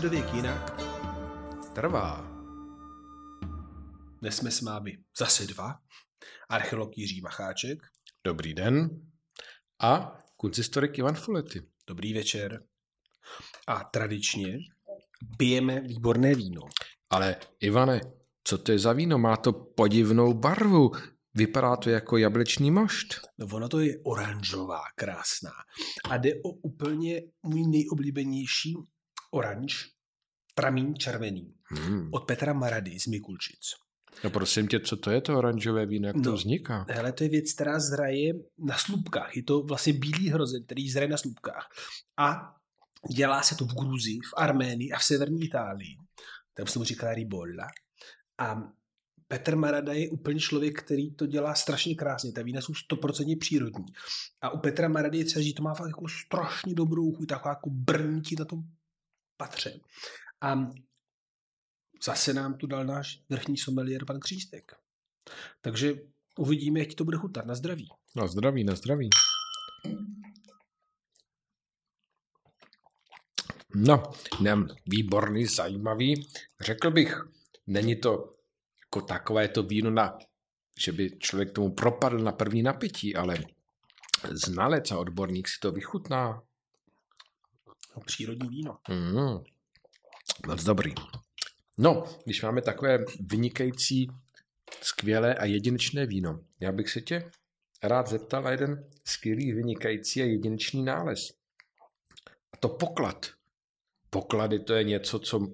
Středověk jinak trvá. Dnes jsme s vámi zase dva. Archeolog Jiří Macháček. Dobrý den. A kunsthistorik Ivan Fulety. Dobrý večer. A tradičně pijeme výborné víno. Ale Ivane, co to je za víno? Má to podivnou barvu. Vypadá to jako jablečný mošt. No ono to je oranžová, krásná. A jde o úplně můj nejoblíbenější oranž, pramín červený, Hmm. od Petra Marady z Mikulčic. No prosím tě, co to je to oranžové víno? Jak to No. vzniká? Hele, to je věc, která zraje na slupkách. Je to vlastně bílý hrozen, který zraje na slupkách. A dělá se to v Gruzii, v Arménii a v severní Itálii. Tam se mu říká ribolla. A Petr Marada je úplně člověk, který to dělá strašně krásně. Ta vína jsou 100% přírodní. A u Petra Marady je třeba, že to má fakt jako strašně dobrou chuť, taková jako brnití na tom patře. A zase nám tu dal náš vrchní sommelier pan Křístek. Takže uvidíme, jak ti to bude chutat. Na zdraví. Na zdraví, na zdraví. No, nem, výborný, zajímavý. Řekl bych, není to jako takové to víno, na, že by člověk tomu propadl na první napití, ale znalec a odborník si to vychutná. No, přírodní víno. Mm, moc dobrý. No, když máme takové vynikající, skvělé a jedinečné víno, já bych se tě rád zeptal na jeden skvělý, vynikající a jedinečný nález. A to poklad. Poklady to je něco, co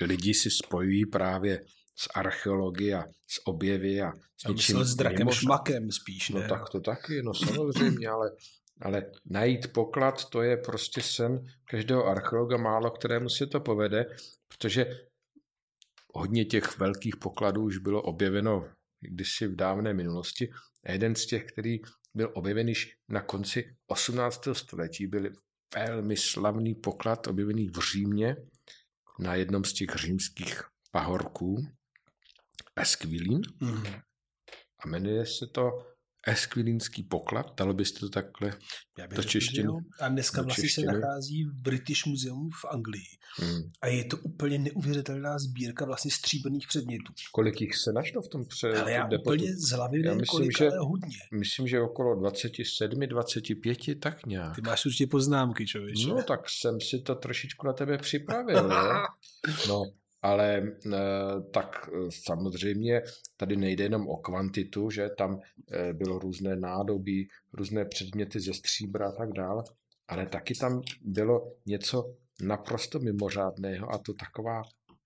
lidi si spojují právě s archeologií a s objevy a s něčím s drakem mimořádným. šmakem spíš, No ne? tak to taky, no samozřejmě, ale, ale najít poklad, to je prostě sen každého archeologa, málo kterému se to povede, protože hodně těch velkých pokladů už bylo objeveno kdysi v dávné minulosti. A jeden z těch, který byl objeven již na konci 18. století, byl velmi slavný poklad objevený v Římě na jednom z těch římských pahorků, Esquilín, Mhm. a jmenuje se to Esquilínský poklad, dalo byste to takhle? Já bych do češtiny. A dneska Do vlastně se nachází v British Museum v Anglii. Hmm. A je to úplně neuvěřitelná sbírka vlastně stříbrných předmětů. Kolik jich se našlo v tom pře- Ale já depotu? úplně z hlavy Já myslím, kolik, že- ale hodně. Myslím, že okolo 27, 25, tak nějak. Ty máš určitě poznámky, člověče. No, tak jsem si to trošičku na tebe připravil? No, ale eh, tak eh, samozřejmě tady nejde jenom o kvantitu, že tam eh, bylo různé nádobí, různé předměty ze stříbra a tak dále, ale taky tam bylo něco naprosto mimořádného a to taková,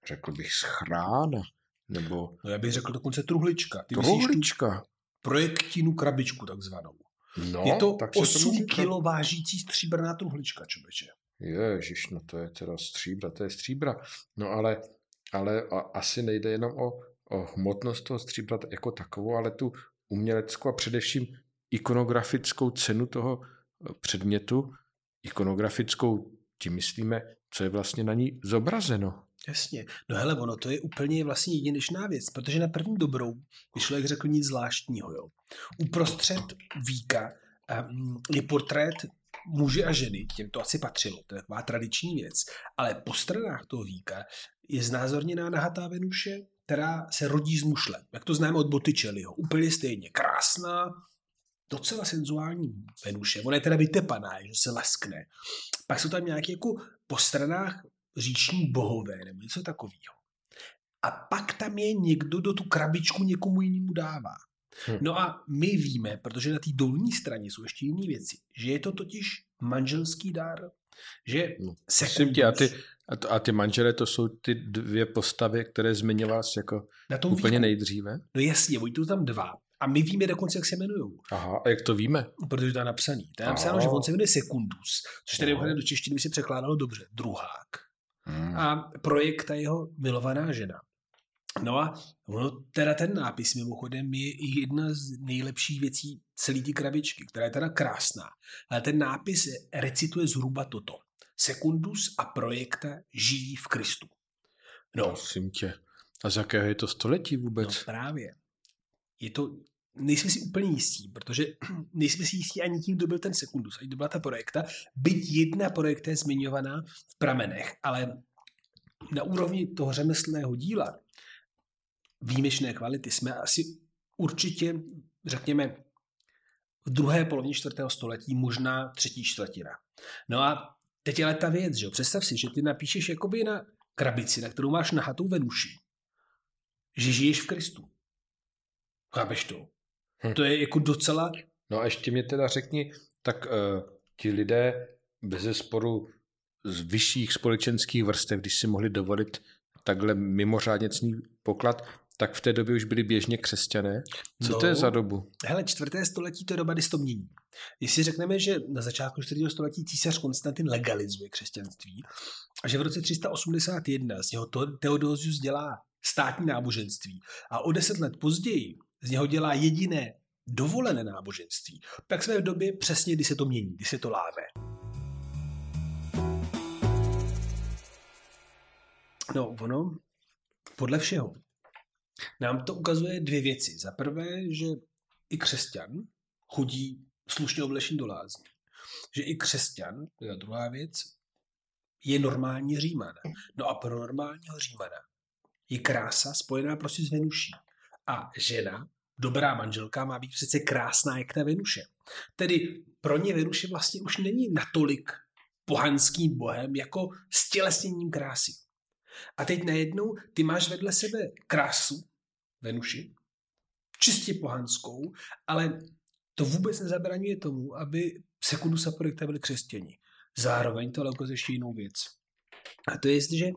řekl bych, schrána nebo No já bych řekl dokonce truhlička. Ty myslíš truhlička. projektinu krabičku takzvanou. No, je to tak se tomu 8 říká. kilo vážící stříbrná truhlička, člověče. Ježiš, no to je teda stříbra, to je stříbra. No ale, ale asi nejde jenom o, o hmotnost toho stříbra jako takovou, ale tu uměleckou a především ikonografickou cenu toho eh, předmětu. Ikonografickou, tím myslíme, co je vlastně na ní zobrazeno. Jasně. No hele, ono to je úplně vlastně jedinečná věc, protože na první dobrou by člověk řekl nic zvláštního. Jo. Uprostřed víka um, je portrét muže a ženy, těm to asi patřilo, to je taková tradiční věc, ale po stranách toho víka je znázorněná nahatá Venuše, která se rodí z mušle, jak to známe od Botticelliho, úplně stejně, krásná, docela senzuální Venuše, ona je teda vytepaná, že se leskne. Pak jsou tam nějaké jako po stranách říční bohové nebo něco takového. A pak tam je někdo, do tu krabičku někomu jinému dává. Hm. No a my víme, protože na té dolní straně jsou ještě jiné věci, že je to totiž manželský dár, že No, se tě, a ty, a, to, a ty manželé, to jsou ty dvě postavy, které zmiňoval jsi jako na tom úplně víku, nejdříve? No jasně, oni jsou tam dva. A my víme dokonce, jak se jmenují, Aha, a jak to víme? protože to je napsaný. To je Aha. napsáno, že on se jmenuje Sekundus, což tady Aha. do češtiny by se překládalo dobře, druhák. Hmm. a projekt ta jeho milovaná žena. No a ono, teda ten nápis mimochodem je i jedna z nejlepších věcí celé té krabičky, která je teda krásná. Ale ten nápis recituje zhruba toto. Sekundus a projekta žijí v Kristu. No, Prosím tě. A z jakého je to století no vůbec? právě. Je to nejsme si úplně jistí, protože nejsme si jistí ani tím, kdo byl ten sekundus, ani kdo byla ta projekta, byť jedna projekta je zmiňovaná v pramenech, ale na úrovni toho řemeslného díla výjimečné kvality jsme asi určitě, řekněme, v druhé polovině čtvrtého století, možná třetí čtvrtina. No a teď ale ta věc, že jo? představ si, že ty napíšeš jakoby na krabici, na kterou máš nahatou Venuši, že žiješ v Kristu. Chápeš to? Hm. To je jako docela... No a ještě mě teda řekni, tak uh, ti lidé bez sporu z vyšších společenských vrstev, když si mohli dovolit takhle mimořádně cný poklad, tak v té době už byli běžně křesťané. Co no, to je no, za dobu? Hele, čtvrté století to je doba, kdy to mění. Jestli řekneme, že na začátku čtvrtého století císař Konstantin legalizuje křesťanství a že v roce 381 z něho Teodosius dělá státní náboženství a o deset let později z něho dělá jediné dovolené náboženství, tak jsme v době přesně, kdy se to mění, kdy se to láme. No, ono, podle všeho, nám to ukazuje dvě věci. Za prvé, že i křesťan chodí slušně oblečený do lázní. Že i křesťan, to je druhá věc, je normální říman. No a pro normálního římana je krása spojená prostě s Venuší. A žena, dobrá manželka, má být přece krásná jak ta Venuše. Tedy pro ně Venuše vlastně už není natolik pohanským bohem, jako stělesněním krásy. A teď najednou ty máš vedle sebe krásu, Venuši, čistě pohanskou, ale to vůbec nezabraňuje tomu, aby Secundus a projekta byli křesťani. Zároveň to ale ukazuje ještě jinou věc. A to je, že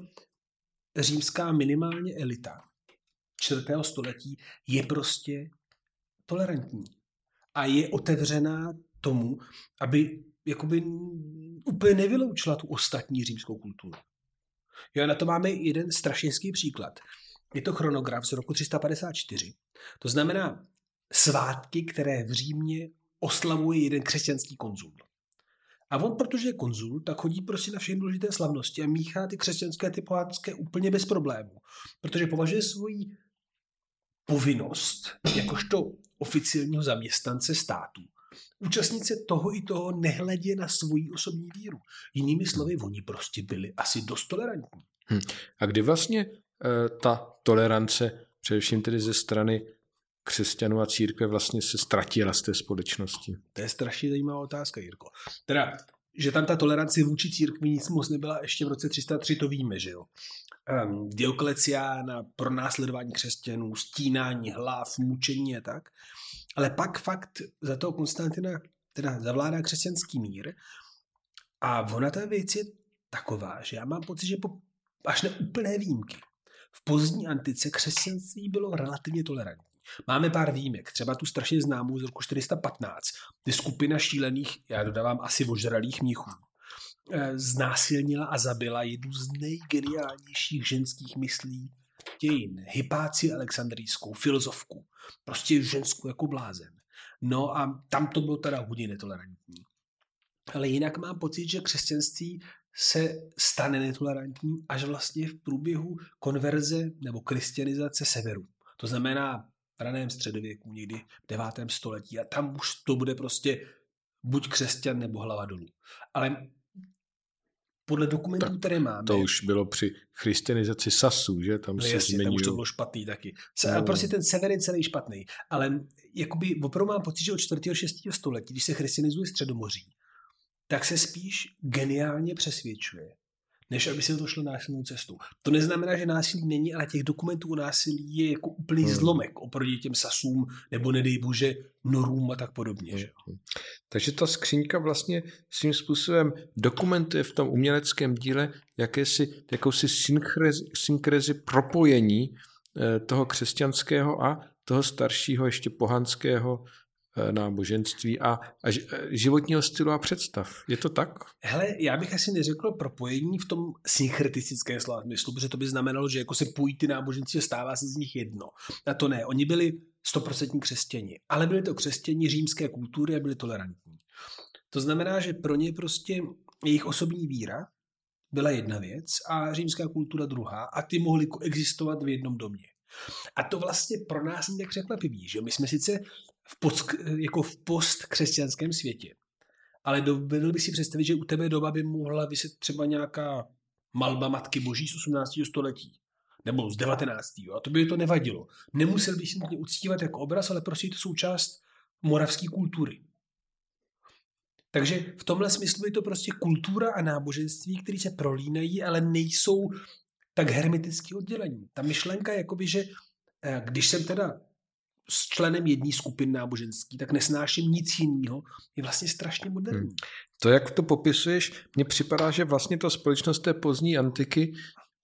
římská minimálně elita čtvrtého století je prostě tolerantní a je otevřená tomu, aby jakoby úplně nevyloučila tu ostatní římskou kulturu. Jo, na to máme jeden strašenský příklad. Je to chronograf z roku 354. To znamená svátky, které v Římě oslavuje jeden křesťanský konzul. A on, protože je konzul, tak chodí prostě na všechny důležité slavnosti a míchá ty křesťanské ty pohádské úplně bez problémů. Protože považuje svoji povinnost, jakožto oficiálního zaměstnance státu, účastnit se toho i toho nehledě na svoji osobní víru. Jinými slovy, oni prostě byli asi dost tolerantní. Hm. A kdy vlastně ta tolerance, především tedy ze strany křesťanů a církve vlastně se ztratila z té společnosti? To je strašně zajímavá otázka, Jirko. Teda, že tam ta tolerance vůči církvi nic moc nebyla ještě v roce 303, to víme, že jo. Um, Diokleciána, pronásledování křesťanů, stínání hlav, mučení a tak. Ale pak fakt za toho Konstantina teda zavládá křesťanský mír a ona ta věc je taková, že já mám pocit, že po, až na úplné výjimky v pozdní antice křesťanství bylo relativně tolerantní. Máme pár výjimek, třeba tu strašně známou z roku 415, kdy skupina šílených, já dodávám asi ožralých mnichů, eh, znásilnila a zabila jednu z nejgeniálnějších ženských myslí dějin. Hypáci Alexandrijskou, filozofku. Prostě ženskou jako blázen. No a tam to bylo teda hodně netolerantní. Ale jinak mám pocit, že křesťanství se stane netolerantním až vlastně v průběhu konverze nebo kristianizace severu. To znamená v raném středověku, někdy v devátém století a tam už to bude prostě buď křesťan nebo hlava dolů. Ale podle dokumentů, tak které máme... To už bylo při christianizaci Sasu, že? Tam no se jasně, tam už to bylo špatný taky. No. Prostě ten sever je celý špatný. Ale jakoby opravdu mám pocit, že od 4. 6. století, když se christianizuje Středomoří, tak se spíš geniálně přesvědčuje, než aby se to šlo násilnou cestou. To neznamená, že násilí není, ale těch dokumentů o násilí je jako úplný hmm. zlomek oproti těm sasům nebo nedej bože norům a tak podobně. Hmm. Že? Takže ta skřínka vlastně svým způsobem dokumentuje v tom uměleckém díle jakési, jakousi synkrezi, synkrezi propojení eh, toho křesťanského a toho staršího ještě pohanského náboženství a, a eh, životního stylu a představ. Je to tak? Hele, já bych asi neřekl propojení v tom synchretistické slova smyslu, protože to by znamenalo, že jako se pojí ty náboženství a stává se z nich jedno. A to ne, oni byli stoprocentní křesťani, ale byli to křesťani římské kultury a byli tolerantní. To znamená, že pro ně prostě jejich osobní víra byla jedna věc a římská kultura druhá a ty mohly existovat v jednom domě. A to vlastně pro nás tak překvapivý, že my jsme sice v, post, jako v postkřesťanském světě. Ale dovedl bych si představit, že u tebe doba by mohla vyset třeba nějaká malba Matky Boží z 18. století. Nebo z 19. A to by to nevadilo. Nemusel bych si nutně uctívat jako obraz, ale prostě je to součást moravské kultury. Takže v tomhle smyslu je to prostě kultura a náboženství, které se prolínají, ale nejsou tak hermeticky oddělení. Ta myšlenka je jakoby, že eh, když jsem teda s členem jedné skupiny náboženský, tak nesnáším nic jiného, je vlastně strašně moderní. Hmm. To, jak to popisuješ, mně připadá, že vlastně ta společnost té pozdní antiky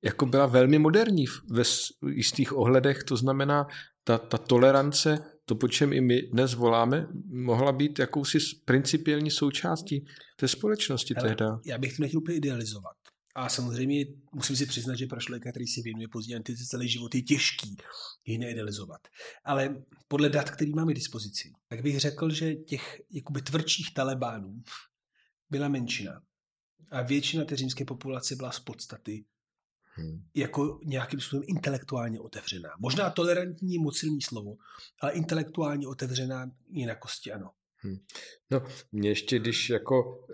jako byla velmi moderní ve jistých ohledech, to znamená, ta, ta tolerance, to, po čem i my dnes voláme, mohla být jakousi principiální součástí té společnosti tehda. Já bych to nechtěl úplně idealizovat. A samozřejmě musím si přiznat, že pro člověka, který si věnuje pozdní antice celý život, je těžký ji neidealizovat. Ale podle dat, který máme k dispozici, tak bych řekl, že těch jakoby tvrdších talebánů byla menšina. A většina té římské populace byla z podstaty hmm. jako nějakým způsobem intelektuálně otevřená. Možná tolerantní, moc silný slovo, ale intelektuálně otevřená jinakosti ano. Hmm. No, mě ještě, když jako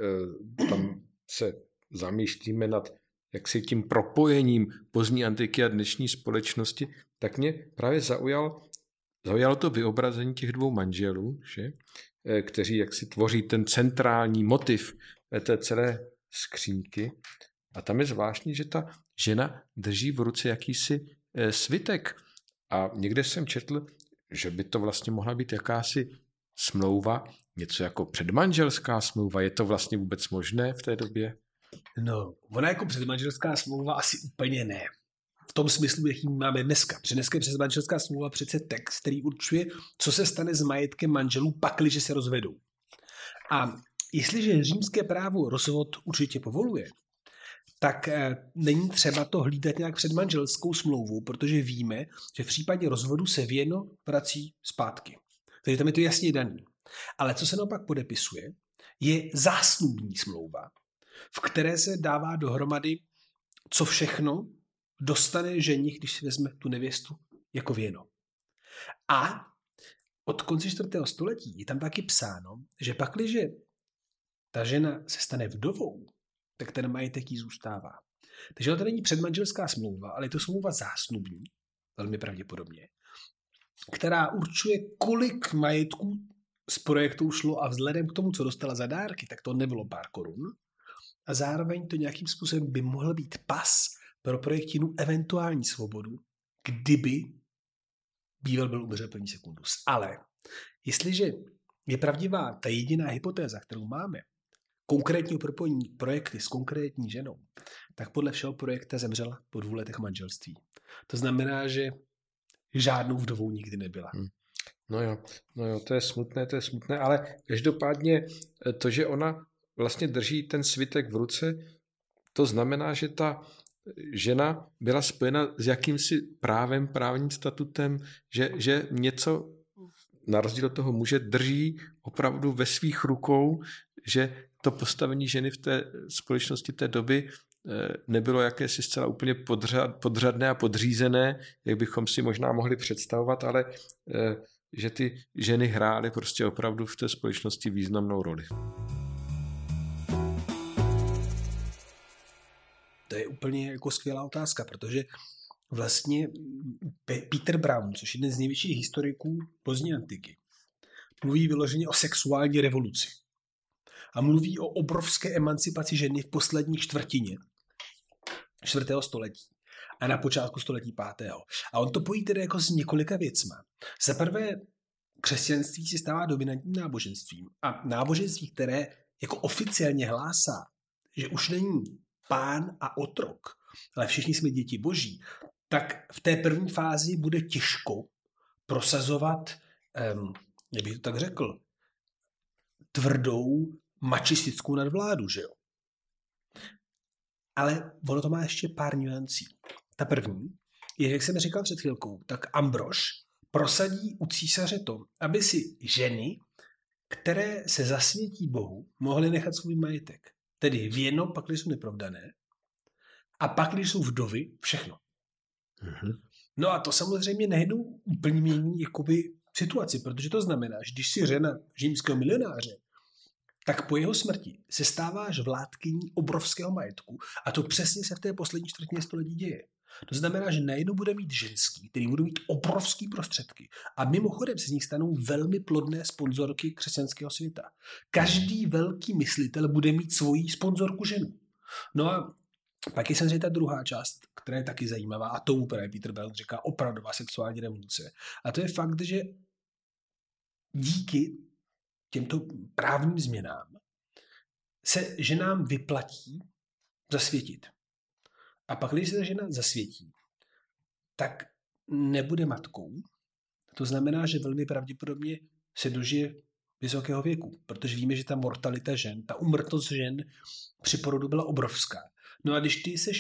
e, tam se zamýšlíme nad jaksi tím propojením pozdní antiky a dnešní společnosti, tak mě právě zaujal, zaujalo to vyobrazení těch dvou manželů, že? Eh, kteří jaksi tvoří ten centrální motiv té celé skřínky. A tam je zvláštní, že ta žena drží v ruce jakýsi eh, svitek. A někde jsem četl, že by to vlastně mohla být jakási smlouva, něco jako předmanželská smlouva. Je to vlastně vůbec možné v té době? No, ona jako předmanželská smlouva asi úplně ne. V tom smyslu, jaký máme dneska. Protože dneska je předmanželská smlouva přece text, který určuje, co se stane s majetkem manželů, pakliže se rozvedou. A jestliže římské právo rozvod určitě povoluje, tak eh, není třeba to hlídat nějak před manželskou smlouvou, protože víme, že v případě rozvodu se věno vrací zpátky. Takže tam je to jasně daný. Ale co se naopak podepisuje, je zásnubní smlouva, v které se dává dohromady, co všechno dostane ženich, když si vezme tu nevěstu jako věno. A od konce 4. století je tam taky psáno, že pakliže ta žena se stane vdovou, tak ten majetek jí zůstává. Takže to není předmanželská smlouva, ale je to smlouva zásnubní, velmi pravděpodobně, která určuje, kolik majetků z projektu šlo a vzhledem k tomu, co dostala za dárky, tak to nebylo pár korun, a zároveň to nějakým způsobem by mohl být pas pro projektinu eventuální svobodu, kdyby býval byl umřel první sekundus. Ale jestliže je pravdivá ta jediná hypotéza, kterou máme, konkrétního propojení projekty s konkrétní ženou, tak podle všeho projekta zemřela po dvou letech manželství. To znamená, že žádnou vdovou nikdy nebyla. Hmm. No jo, no jo, to je smutné, to je smutné, ale každopádně to, že ona vlastně drží ten svitek v ruce, to znamená, že ta žena byla spojena s jakýmsi právem, právním statutem, že, že něco na rozdíl od toho muže drží opravdu ve svých rukou, že to postavení ženy v té společnosti té doby eh, nebylo jakési zcela úplně podřad, podřadné a podřízené, jak bychom si možná mohli představovat, ale eh, že ty ženy hrály prostě opravdu v té společnosti významnou roli. To je úplně jako skvělá otázka, protože vlastně Peter Brown, což je jeden z největších historiků pozdní antiky, mluví vyloženě o sexuální revoluci. A mluví o obrovské emancipaci ženy v poslední čtvrtině čtvrtého století a na počátku století pátého. A on to pojí tedy jako s několika věcma. Za prvé, křesťanství se stává dominantním náboženstvím. A náboženství, které jako oficiálně hlásá, že už není pán a otrok, ale všichni jsme děti boží, tak v té první fázi bude těžko prosazovat, um, jak bych to tak řekl, tvrdou mačistickou nadvládu, že jo? Ale ono to má ještě pár nuancí. Ta první je, jak jsem říkal před chvilkou, tak Ambrož prosadí u císaře to, aby si ženy, které se zasvětí Bohu, mohly nechat svůj majetek. Tedy věno, pak když jsou nepravdané, a pak když jsou vdovy, všechno. Mm-hmm. No a to samozřejmě nejednou úplně mění jakoby situaci, protože to znamená, že když si žena římského milionáře, tak po jeho smrti se stáváš vládkyní obrovského majetku a to přesně se v té poslední čtvrtině století děje. To znamená, že najednou bude mít ženský, který budou mít obrovský prostředky. A mimochodem se z nich stanou velmi plodné sponzorky křesťanského světa. Každý velký myslitel bude mít svoji sponzorku ženu. No a pak je samozřejmě ta druhá část, která je taky zajímavá, a tomu právě Peter Bell říká opravdová sexuální revoluce. A to je fakt, že díky těmto právním změnám se ženám vyplatí zasvětit. A pak, když se ta žena zasvětí, tak nebude matkou. To znamená, že velmi pravděpodobně se dožije vysokého věku, protože víme, že ta mortalita žen, ta umrtnost žen při porodu byla obrovská. No a když ty jsi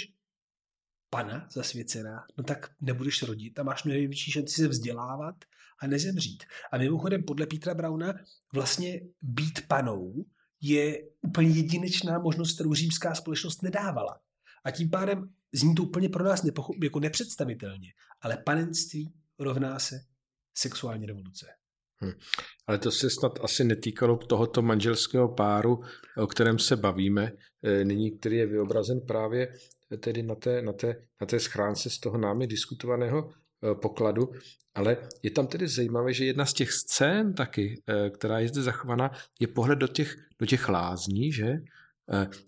pana zasvěcená, no tak nebudeš rodit a máš mnohem větší šanci se vzdělávat a nezemřít. A mimochodem podle Petra Brauna vlastně být panou je úplně jedinečná možnost, kterou římská společnost nedávala. A tím pádem zní to úplně pro nás nepochop, jako nepředstavitelně, ale panenství rovná se sexuální revoluce. Hmm. Ale to se snad asi netýkalo tohoto manželského páru, o kterém se bavíme eh, nyní, který je vyobrazen právě eh, tedy na té, na té, na té schránce z toho námi diskutovaného eh, pokladu, ale je tam tedy zajímavé, že jedna z těch scén taky, která je zde zachovaná, je pohled do těch, do těch lázní, že?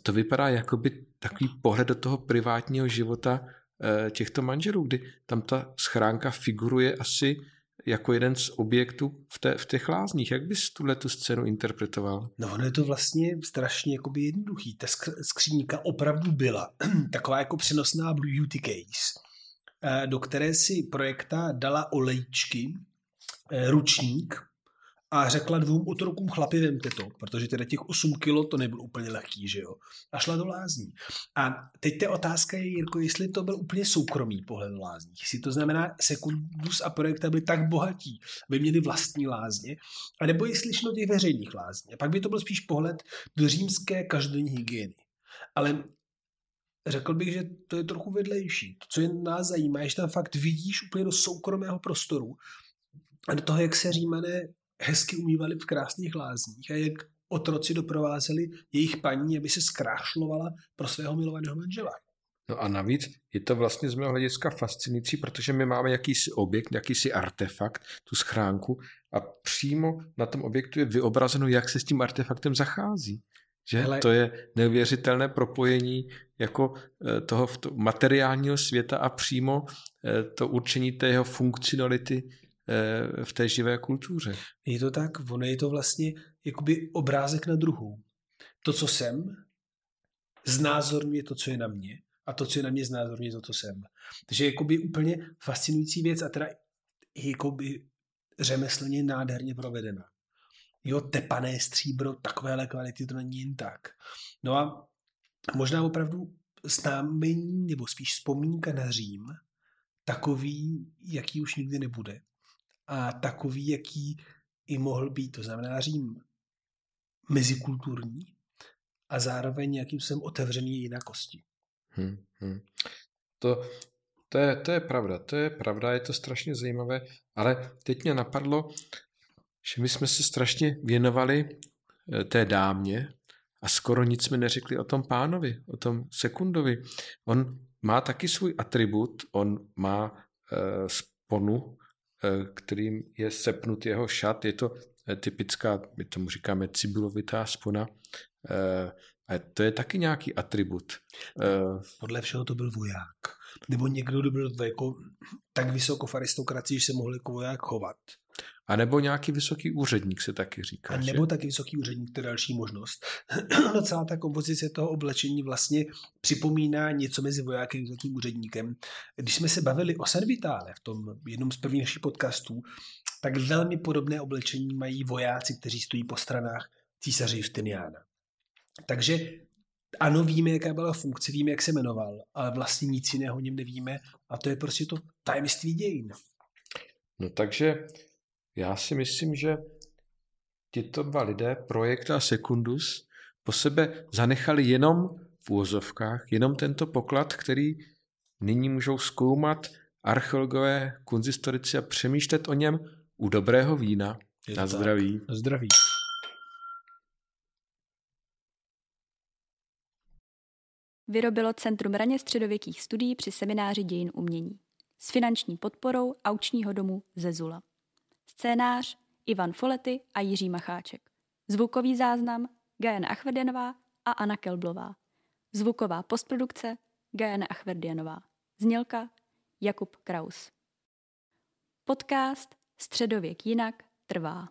To vypadá jako by takový pohled do toho privátního života těchto manželů, kdy tam ta schránka figuruje asi jako jeden z objektů v, té, v těch lázních. Jak bys tuhle tu scénu interpretoval? No ono je to vlastně strašně jakoby jednoduchý. Ta skřínka opravdu byla taková jako přenosná beauty case, eh, do které si projekta dala olejčky, eh, ručník, a řekla dvou otrokům chlapi, vemte to, protože teda těch 8 kilo to nebylo úplně lehký, že jo. A šla do lázní. A teď ta otázka je, Jirko, jestli to byl úplně soukromý pohled do lázní. Jestli to znamená, Sekundus a projekta byli tak bohatí, aby měli vlastní lázně, a nebo jestli šlo těch veřejných lázní. A pak by to byl spíš pohled do římské každodenní hygieny. Ale řekl bych, že to je trochu vedlejší. To, co je nás zajímá, je, že tam fakt vidíš úplně do soukromého prostoru a do toho, jak se římané hezky umývali v krásných lázních a jak otroci doprovázeli jejich paní, aby se zkrášlovala pro svého milovaného manžela. No a navíc je to vlastně z mého hlediska fascinující, protože my máme jakýsi objekt, jakýsi artefakt, tu schránku a přímo na tom objektu je vyobrazeno, jak se s tím artefaktem zachází. Že Hele, to je neuvěřitelné propojení jako eh, toho materiálního světa a přímo eh, to určení té jeho funkcionality v té živé kultuře. Je to tak, ono je to vlastně jakoby obrázek na druhou. To, co jsem, znázorňuje to, co je na mě a to, co je na mě, znázorňuje to, co jsem. Takže jakoby úplně fascinující věc a teda jakoby řemeslně nádherně provedena. Jo, tepané stříbro, takovéhle kvality to není jen tak. No a možná opravdu známení, nebo spíš vzpomínka na Řím, takový, jaký už nikdy nebude a takový, jaký i mohl být. To znamená Řím mezikulturní a zároveň jakým jsem otevřený jinakosti. Hmm, hmm. To, to, je, to je pravda, to je pravda, je to strašně zajímavé, ale teď mě napadlo, že my jsme se strašně věnovali eh, té dámě a skoro nic jsme neřekli o tom pánovi, o tom sekundovi. On má taky svůj atribut, on má uh, sponu, kterým je sepnut jeho šat. Je to eh, typická, my tomu říkáme cibulovitá spona. Eh, a to je taky nějaký atribut. Podle všeho to byl voják. Nebo někdo, kdo byl jako tak vysoko v aristokracii, že se mohl jako voják chovat. A nebo nějaký vysoký úředník se taky říká. A nebo že? taky vysoký úředník, to je další možnost. no celá ta kompozice toho oblečení vlastně připomíná něco mezi vojákem a vysokým úředníkem. Když jsme se bavili o servitále v tom jednom z prvních našich podcastů, tak velmi podobné oblečení mají vojáci, kteří stojí po stranách císaře Justiniána. Takže ano, víme, jaká byla funkce, víme, jak se jmenoval, ale vlastně nic jiného o něm nevíme a to je prostě to tajemství dějin. No takže já si myslím, že tyto dva lidé, Projekt a Secundus, po sebe zanechali jenom v úvozovkách, jenom tento poklad, který nyní můžou zkoumat archeologové, kunzistorici a přemýšlet o něm u dobrého vína. Je Na tak. zdraví. Na zdraví. Vyrobilo Centrum raně středověkých studií při semináři dějin umění. S finanční podporou aučního domu Zezula. Scénář Ivan Folety a Jiří Macháček. Zvukový záznam Gajana Achverdianová a Anna Kelblová. Zvuková postprodukce Gajana Achverdianová. Znělka Jakub Kraus. Podcast Středověk jinak trvá.